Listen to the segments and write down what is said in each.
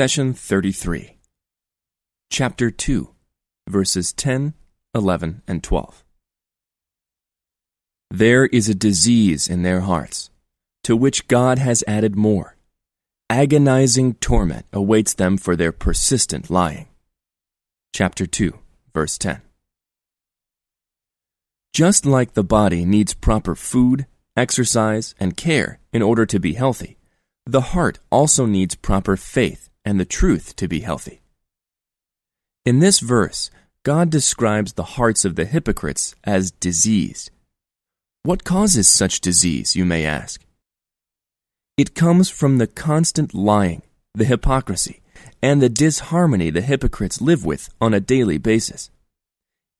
Session 33, Chapter 2, verses 10, 11, and 12. There is a disease in their hearts, to which God has added more. Agonizing torment awaits them for their persistent lying. Chapter 2, verse 10. Just like the body needs proper food, exercise, and care in order to be healthy, the heart also needs proper faith and the truth to be healthy. In this verse, God describes the hearts of the hypocrites as diseased. What causes such disease, you may ask? It comes from the constant lying, the hypocrisy, and the disharmony the hypocrites live with on a daily basis.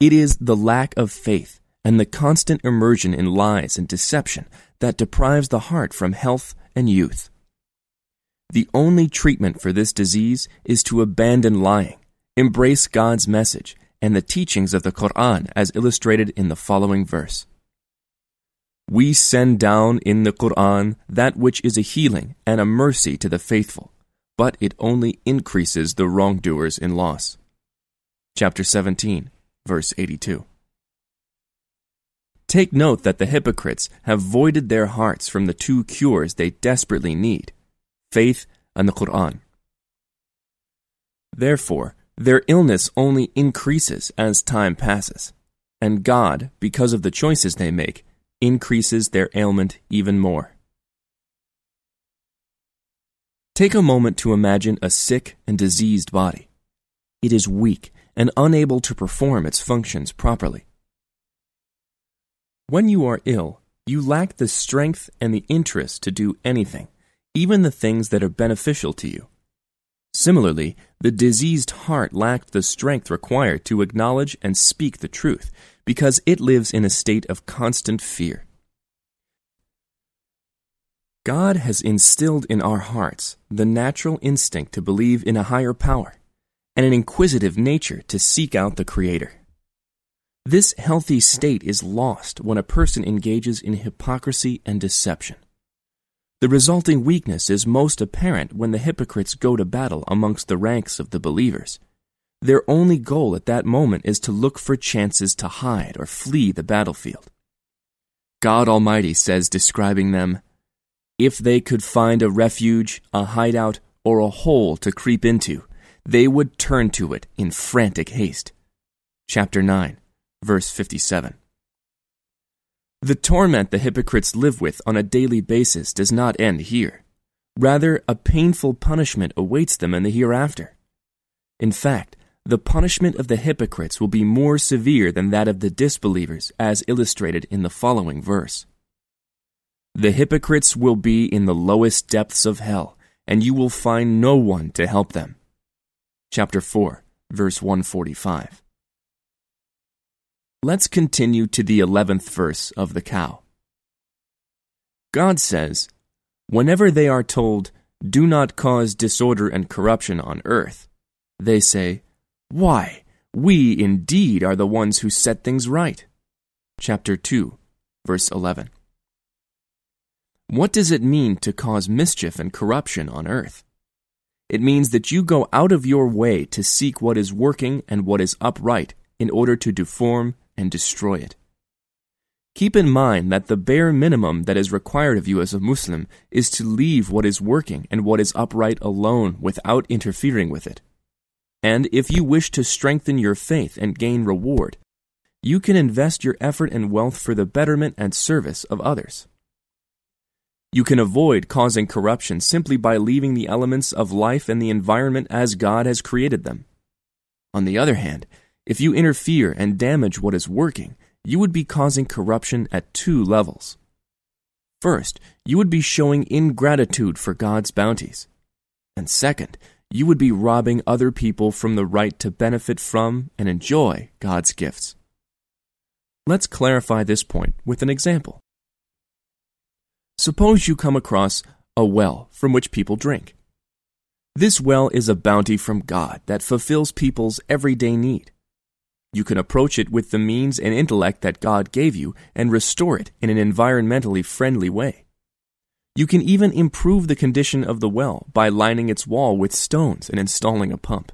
It is the lack of faith and the constant immersion in lies and deception that deprives the heart from health and youth. The only treatment for this disease is to abandon lying, embrace God's message, and the teachings of the Quran as illustrated in the following verse. We send down in the Quran that which is a healing and a mercy to the faithful, but it only increases the wrongdoers in loss. Chapter 17, verse 82. Take note that the hypocrites have voided their hearts from the two cures they desperately need faith and the Quran. Therefore, their illness only increases as time passes, and God, because of the choices they make, increases their ailment even more. Take a moment to imagine a sick and diseased body. It is weak and unable to perform its functions properly. When you are ill, you lack the strength and the interest to do anything, even the things that are beneficial to you. Similarly, the diseased heart lacked the strength required to acknowledge and speak the truth because it lives in a state of constant fear. God has instilled in our hearts the natural instinct to believe in a higher power and an inquisitive nature to seek out the Creator. This healthy state is lost when a person engages in hypocrisy and deception. The resulting weakness is most apparent when the hypocrites go to battle amongst the ranks of the believers. Their only goal at that moment is to look for chances to hide or flee the battlefield. God Almighty says, describing them, If they could find a refuge, a hideout, or a hole to creep into, they would turn to it in frantic haste. Chapter 9, verse 57. The torment the hypocrites live with on a daily basis does not end here. Rather, a painful punishment awaits them in the hereafter. In fact, the punishment of the hypocrites will be more severe than that of the disbelievers, as illustrated in the following verse. The hypocrites will be in the lowest depths of hell, and you will find no one to help them. Chapter 4, verse 145. Let's continue to the 11th verse of the cow. God says, Whenever they are told, Do not cause disorder and corruption on earth, they say, Why, we indeed are the ones who set things right. Chapter 2, verse 11. What does it mean to cause mischief and corruption on earth? It means that you go out of your way to seek what is working and what is upright in order to deform and destroy it. Keep in mind that the bare minimum that is required of you as a Muslim is to leave what is working and what is upright alone without interfering with it. And if you wish to strengthen your faith and gain reward, you can invest your effort and wealth for the betterment and service of others. You can avoid causing corruption simply by leaving the elements of life and the environment as God has created them. On the other hand, if you interfere and damage what is working, you would be causing corruption at two levels. First, you would be showing ingratitude for God's bounties. And second, you would be robbing other people from the right to benefit from and enjoy God's gifts. Let's clarify this point with an example. Suppose you come across a well from which people drink. This well is a bounty from God that fulfills people's everyday need. You can approach it with the means and intellect that God gave you and restore it in an environmentally friendly way. You can even improve the condition of the well by lining its wall with stones and installing a pump.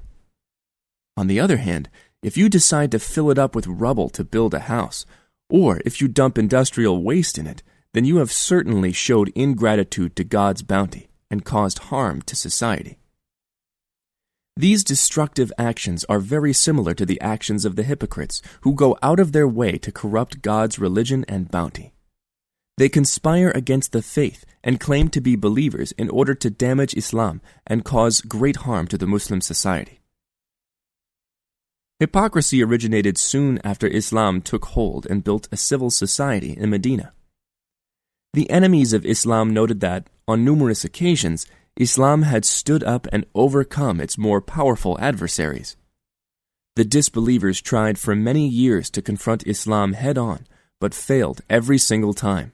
On the other hand, if you decide to fill it up with rubble to build a house, or if you dump industrial waste in it, then you have certainly showed ingratitude to God's bounty and caused harm to society. These destructive actions are very similar to the actions of the hypocrites who go out of their way to corrupt God's religion and bounty. They conspire against the faith and claim to be believers in order to damage Islam and cause great harm to the Muslim society. Hypocrisy originated soon after Islam took hold and built a civil society in Medina. The enemies of Islam noted that, on numerous occasions, Islam had stood up and overcome its more powerful adversaries. The disbelievers tried for many years to confront Islam head on, but failed every single time.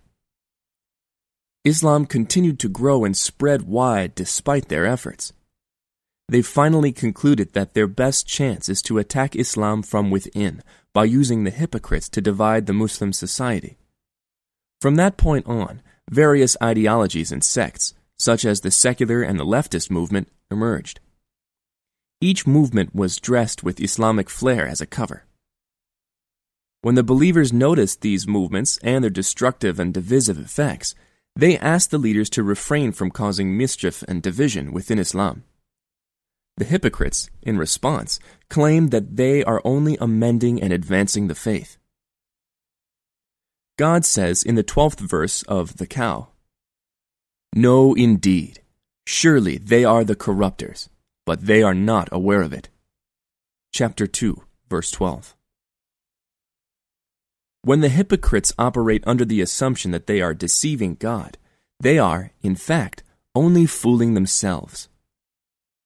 Islam continued to grow and spread wide despite their efforts. They finally concluded that their best chance is to attack Islam from within by using the hypocrites to divide the Muslim society. From that point on, various ideologies and sects, such as the secular and the leftist movement, emerged. Each movement was dressed with Islamic flair as a cover. When the believers noticed these movements and their destructive and divisive effects, they asked the leaders to refrain from causing mischief and division within Islam. The hypocrites, in response, claimed that they are only amending and advancing the faith. God says in the twelfth verse of The Cow, No, indeed, surely they are the corrupters, but they are not aware of it. Chapter 2, verse 12. When the hypocrites operate under the assumption that they are deceiving God, they are, in fact, only fooling themselves.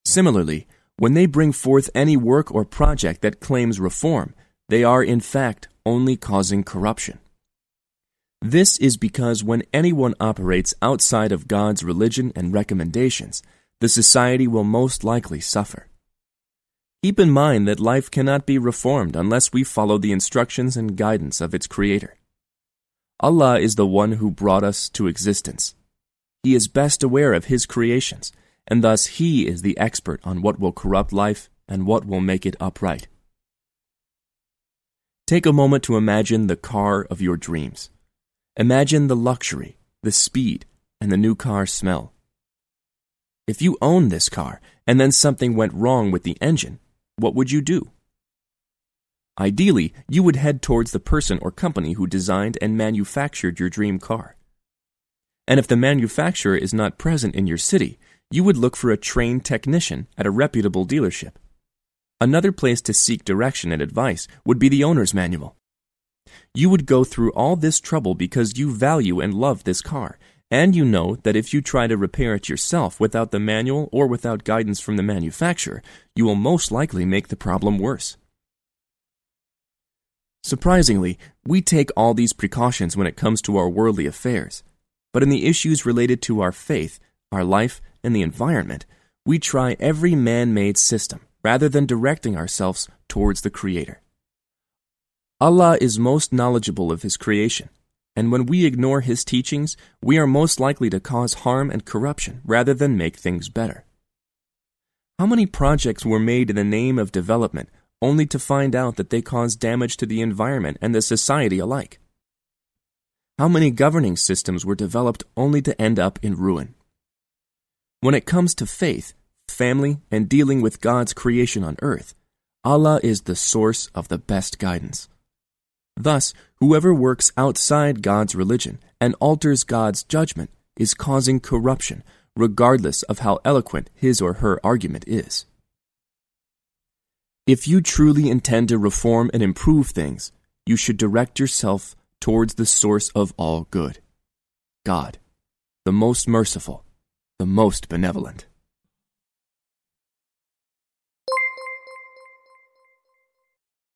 Similarly, when they bring forth any work or project that claims reform, they are, in fact, only causing corruption. This is because when anyone operates outside of God's religion and recommendations, the society will most likely suffer. Keep in mind that life cannot be reformed unless we follow the instructions and guidance of its Creator. Allah is the one who brought us to existence. He is best aware of His creations, and thus He is the expert on what will corrupt life and what will make it upright. Take a moment to imagine the car of your dreams. Imagine the luxury, the speed, and the new car smell. If you owned this car and then something went wrong with the engine, what would you do? Ideally, you would head towards the person or company who designed and manufactured your dream car. And if the manufacturer is not present in your city, you would look for a trained technician at a reputable dealership. Another place to seek direction and advice would be the owner's manual. You would go through all this trouble because you value and love this car, and you know that if you try to repair it yourself without the manual or without guidance from the manufacturer, you will most likely make the problem worse. Surprisingly, we take all these precautions when it comes to our worldly affairs, but in the issues related to our faith, our life, and the environment, we try every man made system rather than directing ourselves towards the Creator. Allah is most knowledgeable of His creation, and when we ignore His teachings, we are most likely to cause harm and corruption rather than make things better. How many projects were made in the name of development only to find out that they caused damage to the environment and the society alike? How many governing systems were developed only to end up in ruin? When it comes to faith, family, and dealing with God's creation on earth, Allah is the source of the best guidance. Thus, whoever works outside God's religion and alters God's judgment is causing corruption, regardless of how eloquent his or her argument is. If you truly intend to reform and improve things, you should direct yourself towards the source of all good God, the most merciful, the most benevolent.